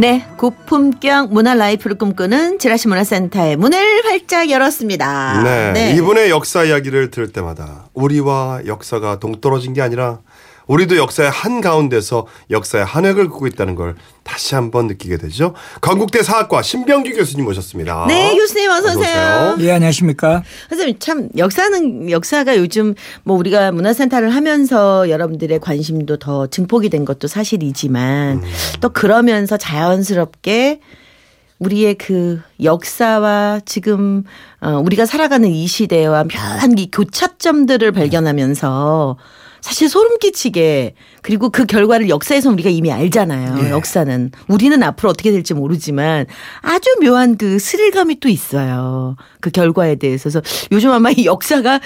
네, 고품격 문화 라이프를 꿈꾸는 지라시 문화센터의 문을 활짝 열었습니다. 네, 이분의 역사 이야기를 들을 때마다 우리와 역사가 동떨어진 게 아니라 우리도 역사의 한 가운데서 역사의 한 획을 긋고 있다는 걸 다시 한번 느끼게 되죠. 건국대 사학과 신병규 교수님 모셨습니다. 네, 교수님 어서 오세요. 예, 안녕하십니까? 선생님 참 역사는 역사가 요즘 뭐 우리가 문화센터를 하면서 여러분들의 관심도 더 증폭이 된 것도 사실이지만 음. 또 그러면서 자연스럽게 우리의 그 역사와 지금 어 우리가 살아가는 이 시대와 묘한 이 교차점들을 발견하면서 사실 소름 끼치게 그리고 그 결과를 역사에서 우리가 이미 알잖아요. 예. 역사는 우리는 앞으로 어떻게 될지 모르지만 아주 묘한 그 스릴감이 또 있어요. 그 결과에 대해서 그래서 요즘 아마 이 역사가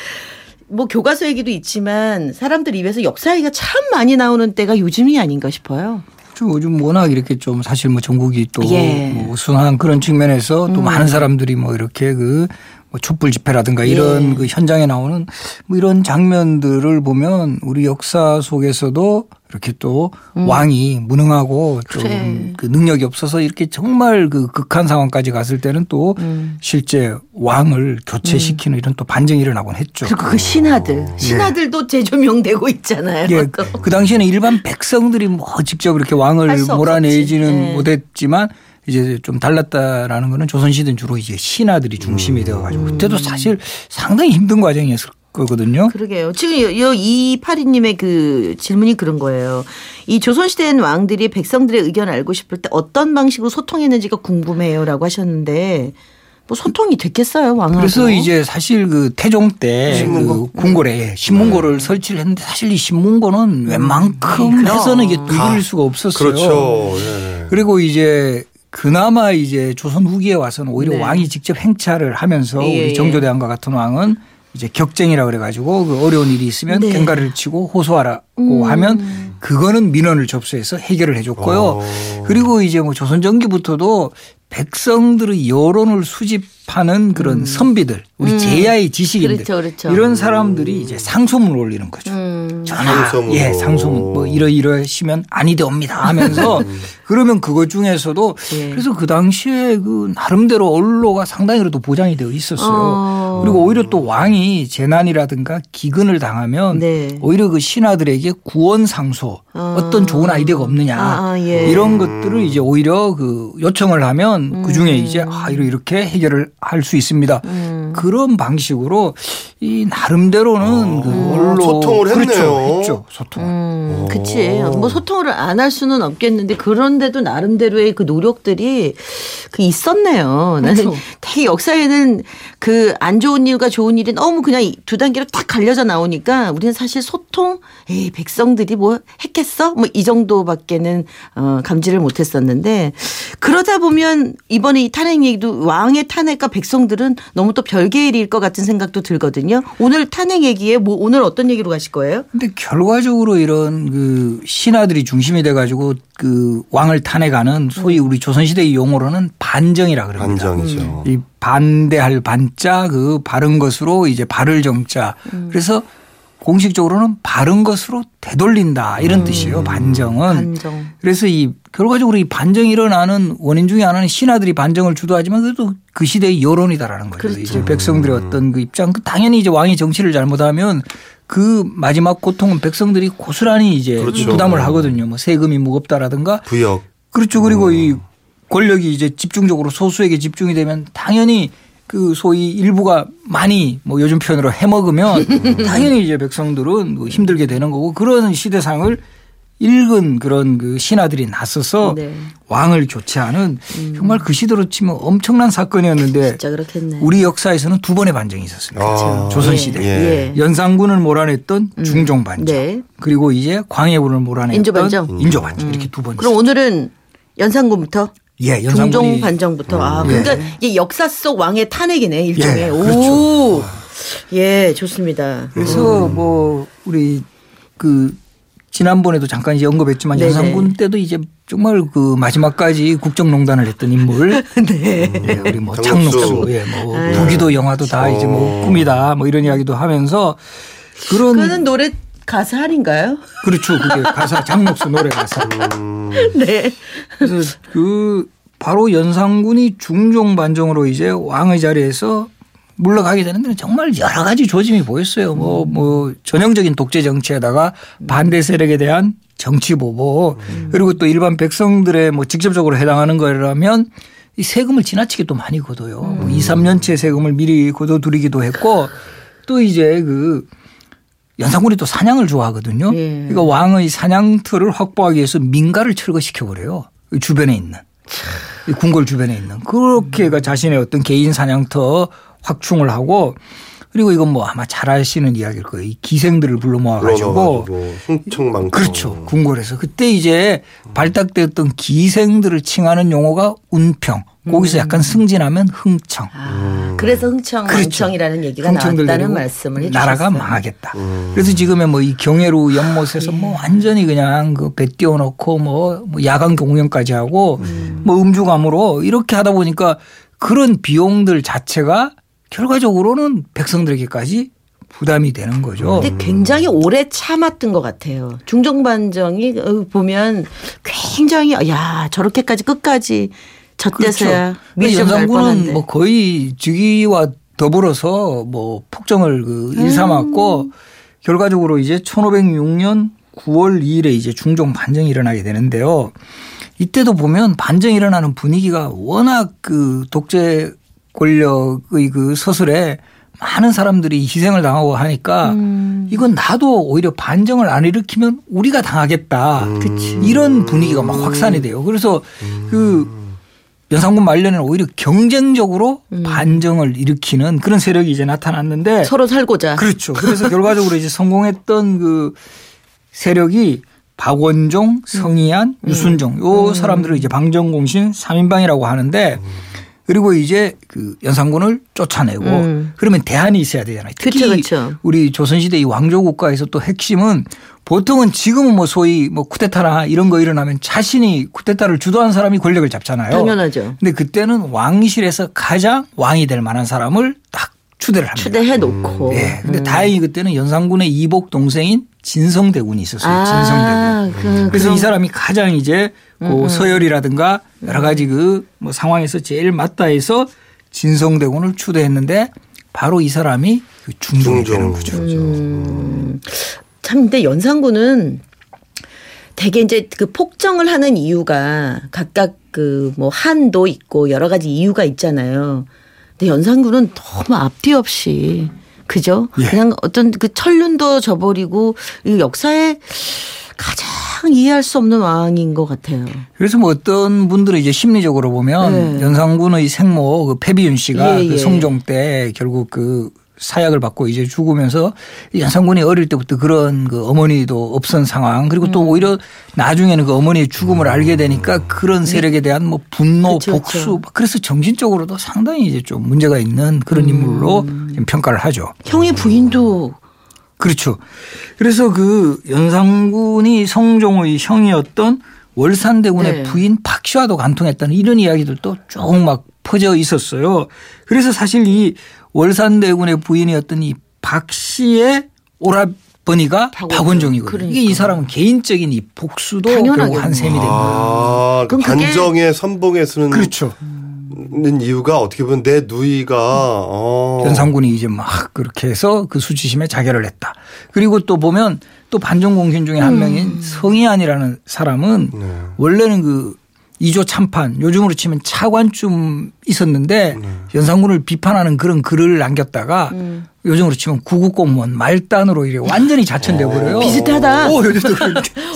뭐 교과서 얘기도 있지만 사람들 입에서 역사 얘기가 참 많이 나오는 때가 요즘이 아닌가 싶어요. 좀 요즘 워낙 이렇게 좀 사실 뭐 전국이 또 예. 음. 뭐 우승한 그런 측면에서 또 많은 사람들이 뭐 이렇게 그 뭐 촛불 집회라든가 예. 이런 그 현장에 나오는 뭐 이런 장면들을 보면 우리 역사 속에서도 이렇게 또 왕이 무능하고 음. 그래. 좀그 능력이 없어서 이렇게 정말 그 극한 상황까지 갔을 때는 또 음. 실제 왕을 교체시키는 이런 또 반정이 일어나곤 했죠. 그리고 그 신하들, 신하들도 재조명되고 있잖아요. 예, 그 당시에는 일반 백성들이 뭐 직접 이렇게 왕을. 몰아내지는 네. 못했지만 이제 좀 달랐다라는 거는 조선시대는 주로 이제 신하들이 중심이 음. 되어가지고 그때도 사실 상당히 힘든 과정이었을 거거든요. 그러게요. 지금 요- 요 이파리님의 그 질문이 그런 거예요. 이 조선시대엔 왕들이 백성들의 의견을 알고 싶을 때 어떤 방식으로 소통했는지가 궁금해요라고 하셨는데 뭐 소통이 됐겠어요 왕하고. 그래서 이제 사실 그 태종 때 신문고? 그 궁궐에 신문고를 설치를 했는데 사실 이 신문고는 웬만큼 음. 그럼. 해서는 이게 두드릴 수가 없었어요. 그렇죠. 예. 그리고 이제 그나마 이제 조선 후기에 와서는 오히려 네. 왕이 직접 행차를 하면서 예, 예. 우리 정조대왕과 같은 왕은 이제 격쟁이라 그래가지고 그 어려운 일이 있으면 네. 갱가를 치고 호소하라고 음. 하면 그거는 민원을 접수해서 해결을 해줬고요. 어. 그리고 이제 뭐 조선 전기부터도 백성들의 여론을 수집하는 그런 선비들, 우리 제야의 지식인들 음. 그렇죠, 그렇죠. 이런 사람들이 이제 상소문을 올리는 거죠. 음. 전하, 상소문으로. 예, 상소문 뭐 이러이러시면 아니되옵니다 하면서 그러면 그것 중에서도 예. 그래서 그 당시에 그 나름대로 언로가 상당히 그래도 보장이 되어 있었어요. 어. 그리고 오히려 또 왕이 재난이라든가 기근을 당하면 네. 오히려 그 신하들에게 구원 상소 어. 어떤 좋은 아이디어가 없느냐 아, 아, 예. 이런 것들을 이제 오히려 그 요청을 하면 그 중에 이제 아 이렇게 이렇게 해결을 할 수 있습니다. 음. 그런 방식으로 이 나름대로는 그 언로 소통을 했네요. 그렇죠. 했죠. 소통. 음, 그치. 뭐 소통을 안 할 수는 없겠는데 그런데도 나름대로의 그 노력들이 그 있었네요. 나는 그렇죠. 되게 역사에는 그 안 좋은 일과 좋은 일이 너무 그냥 이두 단계로 딱 갈려져 나오니까 우리는 사실 소통, 에이, 백성들이 뭐 했겠어? 뭐 이 정도밖에는 어, 감지를 못했었는데 그러다 보면 이번에 이 탄핵 얘기도 왕의 탄핵과 백성들은 너무 또 별개의 일일 것 같은 생각도 들거든요. 오늘 탄핵 얘기에 뭐 오늘 어떤 얘기로 가실 거예요? 근데 결과적으로 이런 그 신하들이 중심이 돼 가지고 그 왕을 탄핵하는 소위 우리 조선시대의 용어로는 반정이라 그럽니다. 반정이죠. 이 반대할 반자 그 바른 것으로 이제 바를 정자. 그래서 공식적으로는 바른 것으로 되돌린다 이런 뜻이에요. 반정은. 반정. 그래서 이 결과적으로 이 반정이 일어나는 원인 중에 하나는 신하들이 반정을 주도하지만 그래도 그 시대의 여론이다라는 거죠. 그렇죠. 이제 백성들의 어떤 그 입장. 그 당연히 이제 왕이 정치를 잘못하면 그 마지막 고통은 백성들이 고스란히 이제 그렇죠. 부담을 하거든요. 뭐 세금이 무겁다라든가 부역. 그렇죠. 그리고 이 권력이 이제 집중적으로 소수에게 집중이 되면 당연히 그 소위 일부가 많이 뭐 요즘 표현으로 해먹으면 당연히 이제 백성들은 뭐 힘들게 되는 거고 그런 시대상을 읽은 그런 그 신하들이 나서서 네. 왕을 교체하는 정말 그 시대로 치면 엄청난 사건이었는데 진짜 그렇겠네. 우리 역사에서는 두 번의 반정이 있었습니다. 아. 조선시대. 예. 연산군을 몰아냈던 중종 반정. 네. 그리고 이제 광해군을 몰아냈던 인조 반정. 인조 반정. 이렇게 두 번째. 그럼 오늘은 연산군부터 예, 중종 연산군이 반정부터 아 예. 그러니까 이게 역사 속 왕의 탄핵이네 일종의 예, 오. 그렇죠. 예, 좋습니다. 그래서 뭐 우리 그 지난번에도 잠깐 이제 언급했지만 네네. 연산군 때도 이제 정말 그 마지막까지 국정농단을 했던 인물. 네. 예, 우리 뭐 장록수. 예, 뭐. 부기도 영화도 다 이제 뭐 꿈이다 뭐 이런 이야기도 하면서 그런 그거는 노래 가사 할인가요? 그렇죠. 그게 가사 장록수 노래 가사. 네. 그래서 그 바로 연산군이 중종 반정으로 이제 왕의 자리에서 물러가게 되는 데는 정말 여러 가지 조짐이 보였어요. 뭐, 뭐, 전형적인 독재 정치에다가 반대 세력에 대한 정치 보복 그리고 또 일반 백성들의 뭐 직접적으로 해당하는 거라면 이 세금을 지나치게 또 많이 걷어요. 뭐 2, 3년째 세금을 미리 걷어두리기도 했고 또 이제 그 연산군이 또 사냥을 좋아하거든요. 예. 그러니까 왕의 사냥터를 확보하기 위해서 민가를 철거시켜 버려요. 그 주변에 있는 이 궁궐 주변에 있는 그렇게 가 자신의 어떤 개인 사냥터 확충을 하고 그리고 이건 뭐 아마 잘 아시는 이야기일 거예요. 이 기생들을 불러 모아가지고 불러가지고 흥청망청. 그렇죠. 궁궐에서 그때 이제 발탁됐던 기생들을 칭하는 용어가 운평. 거기서 약간 승진하면 흥청. 아, 그래서 흥청, 그렇죠. 망청이라는 얘기가 나왔다는 데리고 말씀을 해 주셨어요. 나라가 망하겠다. 그래서 지금의 뭐 이 경애루 연못에서 뭐 완전히 그냥 그 배 띄워놓고 뭐, 뭐 야간 공연까지 하고 뭐 음주감으로 이렇게 하다 보니까 그런 비용들 자체가 결과적으로는 백성들에게까지 부담이 되는 거죠. 근데 굉장히 오래 참았던 것 같아요. 중종반정이 어, 보면 굉장히 야 저렇게까지 끝까지 젖대서야 미리 좀날 연산군은 뻔한데. 뭐 거의 즉위와 더불어서 뭐 폭정을 그 일삼았고 결과적으로 이제 1506년 9월 2일에 이제 중종 반정이 일어나게 되는데요. 이때도 보면 반정이 일어나는 분위기가 워낙 그 독재 권력의 그 서술에 많은 사람들이 희생을 당하고 하니까 음. 이건 나도 오히려 반정을 안 일으키면 우리가 당하겠다. 이런 분위기가 막 확산이 돼요. 그래서 그 연산군 말년에는 오히려 경쟁적으로 반정을 일으키는 그런 세력이 이제 나타났는데 서로 살고자. 그렇죠. 그래서 결과적으로 이제 성공했던 그 세력이 박원종, 성희안, 유순종 요 사람들을 이제 방정공신 3인방이라고 하는데 그리고 이제 그 연산군을 쫓아내고 음. 그러면 대안이 있어야 되잖아요. 특히 그쵸, 그쵸. 우리 조선시대 이 왕조 국가에서 또 핵심은 보통은 지금은 뭐 소위 뭐 쿠데타나 이런 거 일어나면 자신이 쿠데타를 주도한 사람이 권력을 잡잖아요. 당연하죠. 근데 그때는 왕실에서 가장 왕이 될 만한 사람을 딱 추대를 합니다. 추대해 놓고. 예. 근데 다행히 그때는 연산군의 이복 동생인 진성대군이 있었어요. 진성대군. 아, 그, 그래서 그럼- 이 사람이 가장 이제 그 서열이라든가 여러 가지 그 뭐 상황에서 제일 맞다 해서 진성대군을 추대했는데 바로 이 사람이 그 중종이 되는. 거죠. 음. 참 근데 연산군은 되게 이제 그 폭정을 하는 이유가 각각 그 뭐 한도 있고 여러 가지 이유가 있잖아요. 근데 연산군은 너무 앞뒤 없이 그죠? 예. 그냥 어떤 그 천륜도 저버리고 이 역사에 가장 이해할 수 없는 왕인 것 같아요. 그래서 뭐 어떤 분들은 이제 심리적으로 보면 네. 연산군의 생모 그 패비윤 씨가 예, 그 예. 성종 때 결국 그 사약을 받고 이제 죽으면서 연산군이 어릴 때부터 그런 그 어머니도 없은 상황 그리고 음. 또 오히려 나중에는 그 어머니의 죽음을 알게 되니까 그런 세력에 대한 뭐 분노, 네. 그쵸, 복수 그쵸. 그래서 정신적으로도 상당히 이제 좀 문제가 있는 그런 인물로 지금 평가를 하죠. 형의 부인도 그렇죠. 그래서 그 연산군이 성종의 형이었던 월산대군의 네. 부인 박씨와도 간통했다는 이런 이야기들도 쭉 막 퍼져 있었어요. 그래서 사실 이 월산대군의 부인이었던 이 박씨의 오라버니가 박원종. 박원종이거든요. 그러니까. 이게 이 사람은 개인적인 이 복수도 당연하겠네. 결국 한 셈이 됩니다. 아, 그 그럼 반정의 선봉에 쓰는 그렇죠. 이유가 어떻게 보면 내 누이가 어. 연산군이 이제 막 그렇게 해서 그 수치심에 자결을 했다. 그리고 또 보면 또 반정 공신 중에 한 명인 성희안이라는 사람은 네. 원래는 그 이조 참판 요즘으로 치면 차관쯤 있었는데 연산군을 비판하는 그런 글을 남겼다가 요즘으로 치면 구급 공무원 말단으로 이래 완전히 자천돼 버려요. 비슷하다. 오, 요즘도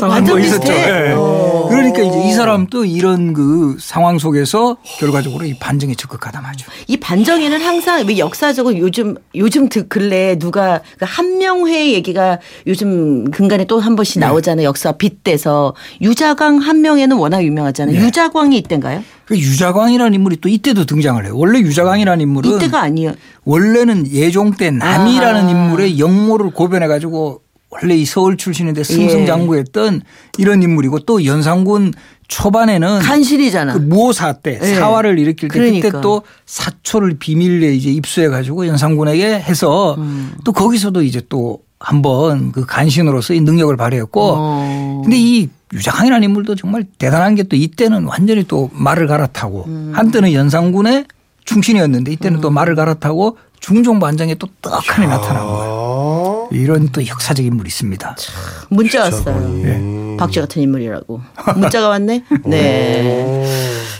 완전 뭐 있었죠. 비슷해. 예. 어. 그러니까 이제 이 사람도 이런 그 상황 속에서 결과적으로 이 반정에 적극하다 말죠. 이 반정에는 항상 왜 역사적으로 요즘 요즘 드- 근래 누가 그 한명회 얘기가 요즘 근간에 또 한 번씩 네. 나오잖아요. 역사 빗대서 유자광 한명회는 워낙 유명하잖아요. 네. 유자광이 이때인가요? 그 유자광이라는 인물이 또 이때도 등장을 해요. 원래 유자광이라는 인물은 이때가 아니에요. 원래는 예종 때 남이라는 아. 인물의 역모를 고변해 가지고 원래 이 서울 출신인데 예. 승승장구했던 이런 인물이고 또 연산군 초반에는 간신이잖아. 그 무오사 때 예. 사화를 일으킬 때 그러니까. 그때 또 사초를 비밀리에 이제 입수해 가지고 연산군에게 해서 음. 또 거기서도 이제 또 한번 그 간신으로서 이 능력을 발휘했고 어. 근데 이 유자강이라는 인물도 정말 대단한 게 또 이때는 완전히 또 말을 갈아타고 음. 한때는 연산군의 충신이었는데 이때는 또 말을 갈아타고 중종 반장에 또 떡하니 나타난 거예요. 아. 이런 또 역사적 인물이 있습니다. 문자 왔어요. 음. 박쥐 같은 인물이라고. 문자가 왔네. 네.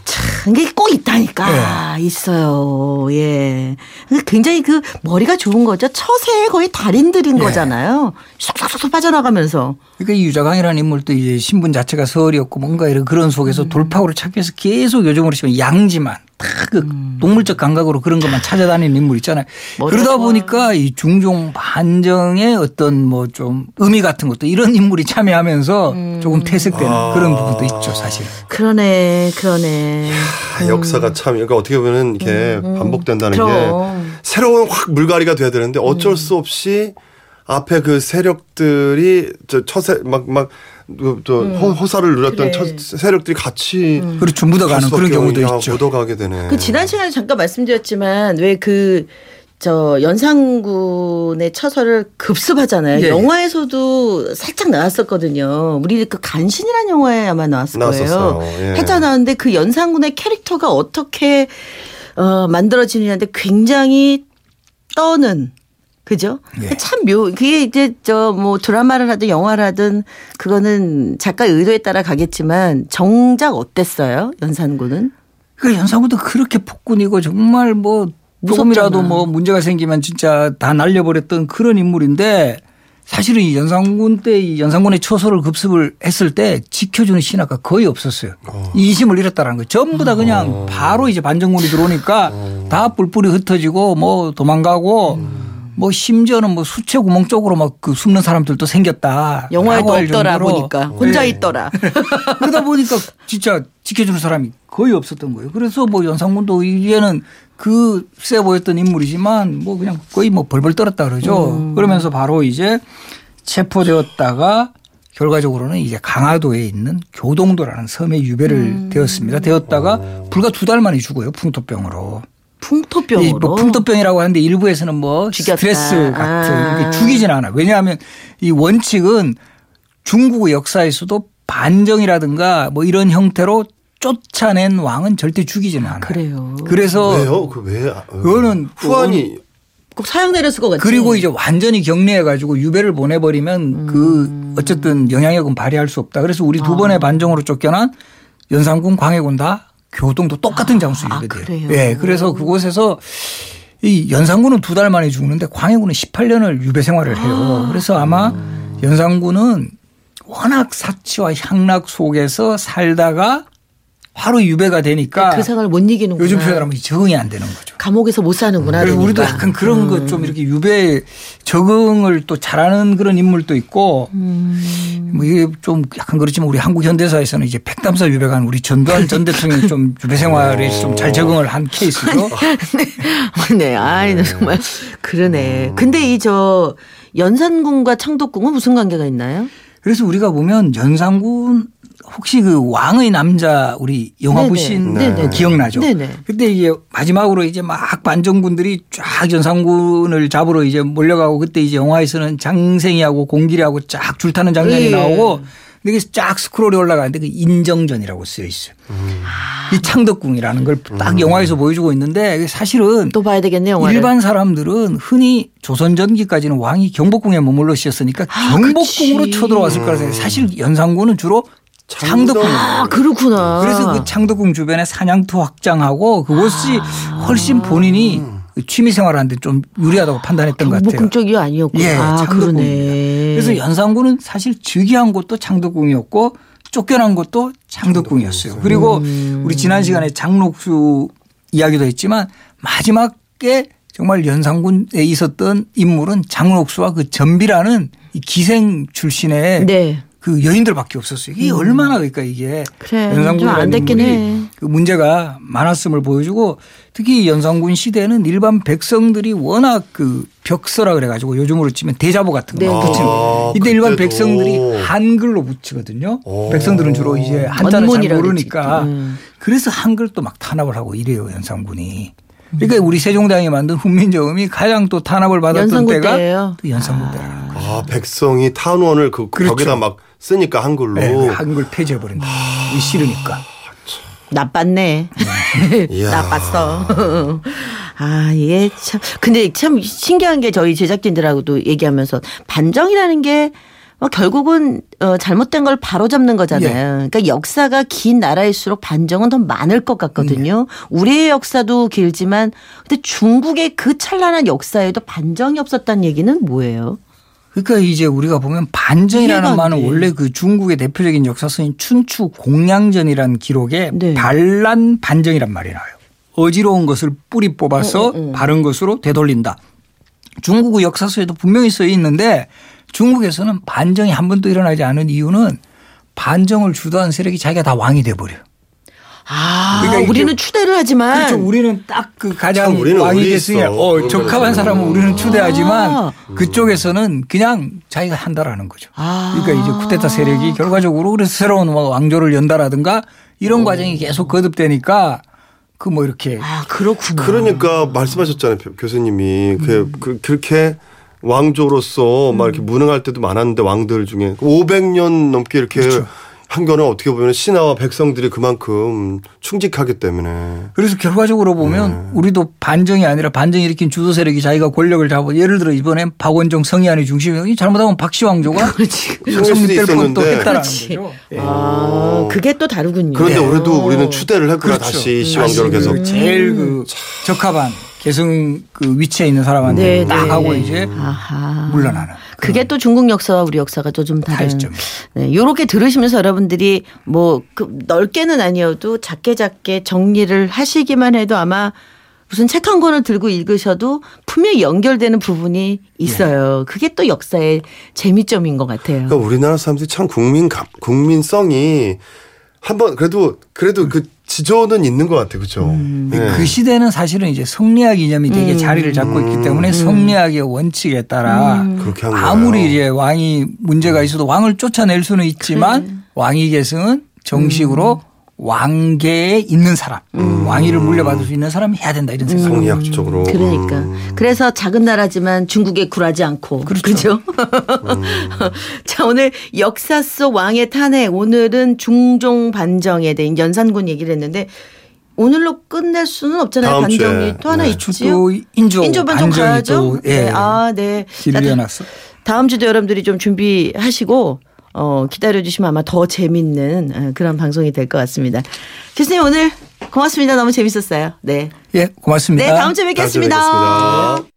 참, 이게 꼭 있다니까. 네. 있어요. 예. 굉장히 그 머리가 좋은 거죠. 처세의 거의 달인들인 네. 거잖아요. 쏙쏙쏙 빠져나가면서. 그러니까 이 유자강이라는 인물도 이제 신분 자체가 서울이었고 뭔가 이런 그런 속에서 음. 돌파구를 찾기 위해서 계속 요즘으로 치면 양지만 다그 음. 동물적 감각으로 그런 것만 찾아다니는 인물 있잖아요. 그러다. 보니까 이 중종 반정의 어떤 뭐 좀 의미 같은 것도 이런 인물이 참여하면서 음. 조금 퇴색되는 아. 그런 부분도 있죠 사실. 그러네, 그러네. 아, 역사가 참 그러니까 어떻게 보면 이렇게 반복된다는 게 그럼. 새로운 확 물갈이가 돼야 되는데 어쩔 수 없이 앞에 그 세력들이 저 처세 막막또 호사를 누렸던 그래. 처, 세력들이 같이 그렇죠 묻어가는 갈 그런 경우도 있죠. 묻어가게 되네. 그 지난 시간에 잠깐 말씀드렸지만 왜 그 저 연산군의 처서를 급습하잖아요. 예, 예. 영화에서도 살짝 나왔었거든요. 우리 그 간신이라는 영화에 아마 나왔을 나왔었어요. 거예요. 예. 살짝 나왔는데 그 연산군의 캐릭터가 어떻게 어 만들어지느냐인데 굉장히 떠는 그죠? 예. 참 묘, 그게 이제 저 뭐 드라마를 하든 영화를 하든 그거는 작가의 의도에 따라 가겠지만 정작 어땠어요? 연산군은? 그 연산군도 그렇게 폭군이고 정말 뭐 조금이라도. 뭐 문제가 생기면 진짜 다 날려버렸던 그런 인물인데 사실은 이 연산군 때 이 연산군의 초소를 급습을 했을 때 지켜주는 신하가 거의 없었어요. 이심을 잃었다라는 거예요. 전부 다 그냥 바로 이제 반정군이 들어오니까 다 뿔뿔이 흩어지고 뭐 도망가고 뭐 심지어는 뭐 수채 구멍 쪽으로 막 그 숨는 사람들도 생겼다. 영화에도 없더라 정도로. 보니까 혼자 네. 있더라. 그러다 보니까 진짜 지켜주는 사람이 거의 없었던 거예요. 그래서 뭐 연상군도 이제는 그 세 보였던 인물이지만 뭐 그냥 거의 뭐 벌벌 떨었다 그러죠. 그러면서 바로 이제 체포되었다가 결과적으로는 이제 강화도에 있는 교동도라는 섬에 유배를 되었습니다. 되었다가 불과 두 달 만에 죽어요. 풍토병으로. 이 풍토병으로. 뭐 풍토병이라고 하는데 일부에서는 뭐 죽였다. 스트레스 같은 아. 죽이진 않아. 왜냐하면 이 원칙은 중국의 역사에서도 반정이라든가 뭐 이런 형태로 쫓아낸 왕은 절대 죽이지는 않아요. 그래요. 그래서 왜요? 그 왜? 아, 그거는 후환이 꼭 사형 내렸을 것 같지. 그리고 이제 완전히 격리해 가지고 유배를 보내버리면 그 어쨌든 영향력은 발휘할 수 없다. 그래서 우리 두 번의 반정으로 쫓겨난 연산군 광해군 다 교동도 똑같은 장소에 아, 유배돼요. 그래요? 예. 그래서 그곳에서 이 연산군은 두 달 만에 죽는데 광해군은 18년을 유배 생활을 해요. 그래서 아마 연산군은 워낙 사치와 향락 속에서 살다가 바로 유배가 되니까 그 생활을 못 이기는구나. 요즘 표현하면 적응이 안 되는 거죠. 감옥에서 못 사는구나. 그래서 우리도. 약간 그런 거좀 이렇게 유배 적응을 또 잘하는 그런 인물도 있고 음. 뭐 이게 좀 약간 그렇지만 우리 한국 현대사에서는 이제 백담사 유배간 우리 전두환 전 대통령이 좀 유배 생활에 좀 잘 적응을 한 케이스죠. 네, 아이 네. 정말 그러네. 근데 이 저 연산군과 창덕궁은 무슨 관계가 있나요? 그래서 우리가 보면 연산군 혹시 그 왕의 남자 우리 영화 네네. 보신 네네. 거 기억나죠? 네네. 그때 이게 마지막으로 이제 막 반정군들이 쫙 연산군을 잡으러 이제 몰려가고 그때 이제 영화에서는 장생이하고 공길이하고 쫙 줄타는 장면이 예. 나오고 근데 이게 쫙 스크롤이 올라가는데 그 인정전이라고 쓰여 있어요. 이 창덕궁이라는 걸 딱 영화에서 보여주고 있는데 사실은 또 봐야 되겠네 영화를. 일반 사람들은 흔히 조선 전기까지는 왕이 경복궁에 머물러 있었으니까 아, 경복궁으로 그치. 쳐들어왔을 거라 생각해요. 사실 연산군은 주로 창덕궁. 아 그렇구나. 그래서 그 창덕궁 주변에 사냥터 확장하고 그것이 훨씬 본인이 취미 생활하는데 좀 유리하다고 판단했던 것 같아요. 경복궁 쪽이 아니었구나. 예, 아. 그러네. 그래서 연산군은 사실 즉위한 곳도 창덕궁이었고 쫓겨난 것도 장덕궁이었어요. 그리고 우리 지난 시간에 장록수 이야기도 했지만 마지막에 정말 연산군에 있었던 인물은 장록수와 그 전비라는 이 기생 출신의 네. 그 여인들밖에 없었어요. 이게 얼마나 그러니까 이게 그래, 연산군이라는 해. 그 문제가 많았음을 보여주고 특히 연산군 시대는 일반 백성들이 워낙 그 벽서라 그래가지고 요즘으로 치면 대자보 같은 거 네. 붙이는 거. 아, 이때 일반 그때도. 백성들이 한글로 붙이거든요. 오. 백성들은 주로 이제 한자를 잘 모르니까. 음. 그래서 한글도 막 탄압을 하고 이래요 연산군이. 그러니까 우리 세종대왕이 만든 훈민정음이 가장 또 탄압을 받았던 연산군 때가. 또 연산군 때라는 거예요. 아, 백성이 탄원을 그 그렇죠. 벽에다 막 쓰니까 한글로. 네, 한글 폐지해버린다. 이 싫으니까. 나빴네. 이야. 나빴어. 아, 이게 참. 근데 참 신기한 게 저희 제작진들하고도 얘기하면서 반정이라는 게 어, 결국은 어, 잘못된 걸 바로잡는 거잖아요. 그러니까 역사가 긴 나라일수록 반정은 더 많을 것 같거든요. 우리의 역사도 길지만 근데 중국의 그 찬란한 역사에도 반정이 없었다는 얘기는 뭐예요? 그러니까 이제 우리가 보면 안 말은 돼. 원래 그 중국의 대표적인 역사서인 춘추 공량전이라는 기록에 네. 반란 반정이란 말이 나와요. 어지러운 것을 뿌리 뽑아서 어, 바른 것으로 되돌린다. 중국의 역사서에도 분명히 써 있는데 중국에서는 반정이 한 번도 일어나지 않은 이유는 반정을 주도한 세력이 자기가 다 왕이 돼버려요. 아, 그러니까 우리는 추대를 하지만 그렇죠. 우리는 딱 그 가장 참 우리는 왕이 됐으니. 어, 적합한. 사람은 우리는 추대하지만 아. 그쪽에서는 그냥 자기가 한다라는 거죠. 아. 그러니까 이제 쿠데타 세력이 결과적으로 그래서 새로운 뭐 왕조를 연다라든가 이런 과정이 계속 거듭되니까 그 뭐 이렇게 아, 그렇구나. 그러니까 말씀하셨잖아요 교- 교수님이 그, 음. 그 그렇게 왕조로서 막 이렇게 무능할 때도 많았는데 왕들 중에 500년 넘게 이렇게 그렇죠. 한 거는 어떻게 보면 신하와 백성들이 그만큼 충직하기 때문에 그래서 결과적으로 보면 네. 우리도 반정이 아니라 반정 일으킨 주도 세력이 자기가 권력을 잡아 예를 들어 이번엔 박원종 성희안이 중심이 잘못하면 박씨 왕조가 수도 성립될. 했다라는 그렇지. 거죠. 예. 아, 그게 또 다르군요. 그런데 네. 우리도 우리는 추대를 했구나 그렇죠. 다시 시왕조로 다시 계속 그 제일 그 적합한 계승 그 위치에 있는 사람한테 네, 딱 네. 하고 이제 아하. 물러나는. 그게 또 중국 역사와 우리 역사가 또 좀 다른. 차이점이죠. 네, 요렇게 들으시면서 여러분들이 뭐 그 넓게는 아니어도 작게 작게 정리를 하시기만 해도 아마 무슨 책 한 권을 들고 읽으셔도 분명히 연결되는 부분이 있어요. 그게 또 역사의 재미점인 것 같아요. 그러니까 우리나라 사람들이 참 국민 감- 국민성이 한번 그래도 그래도 그 지조는 있는 것 같아요, 그렇죠? 근데 그 시대는 사실은 이제 성리학 이념이 되게 음. 자리를 잡고 있기 때문에 성리학의 원칙에 따라 거예요. 아무리 이제 왕이 문제가 있어도 왕을 쫓아낼 수는 있지만 왕위 계승은 정식으로 왕계에 있는 사람, 왕위를 물려받을 수 있는 사람이 해야 된다 이런 생각. 성리학적으로. 그러니까 음. 그래서 작은 나라지만 중국에 굴하지 않고 그렇죠. 자 오늘 역사 속 왕의 탄핵 오늘은 중종 반정에 대한 연산군 얘기를 했는데 오늘로 끝낼 수는 없잖아요. 다음 주에. 반정이 또 하나 네. 있지요. 또 인조 인조 반정 가야죠. 또 예. 네. 아 네. 이어놨어. 다음 주도 여러분들이 좀 준비하시고 어, 기다려 주시면 아마 더 재밌는 어, 그런 방송이 될 것 같습니다. 교수님 오늘 고맙습니다. 너무 재밌었어요. 네. 예, 고맙습니다. 네, 다음 주에 다음 주에 뵙겠습니다. 뵙겠습니다.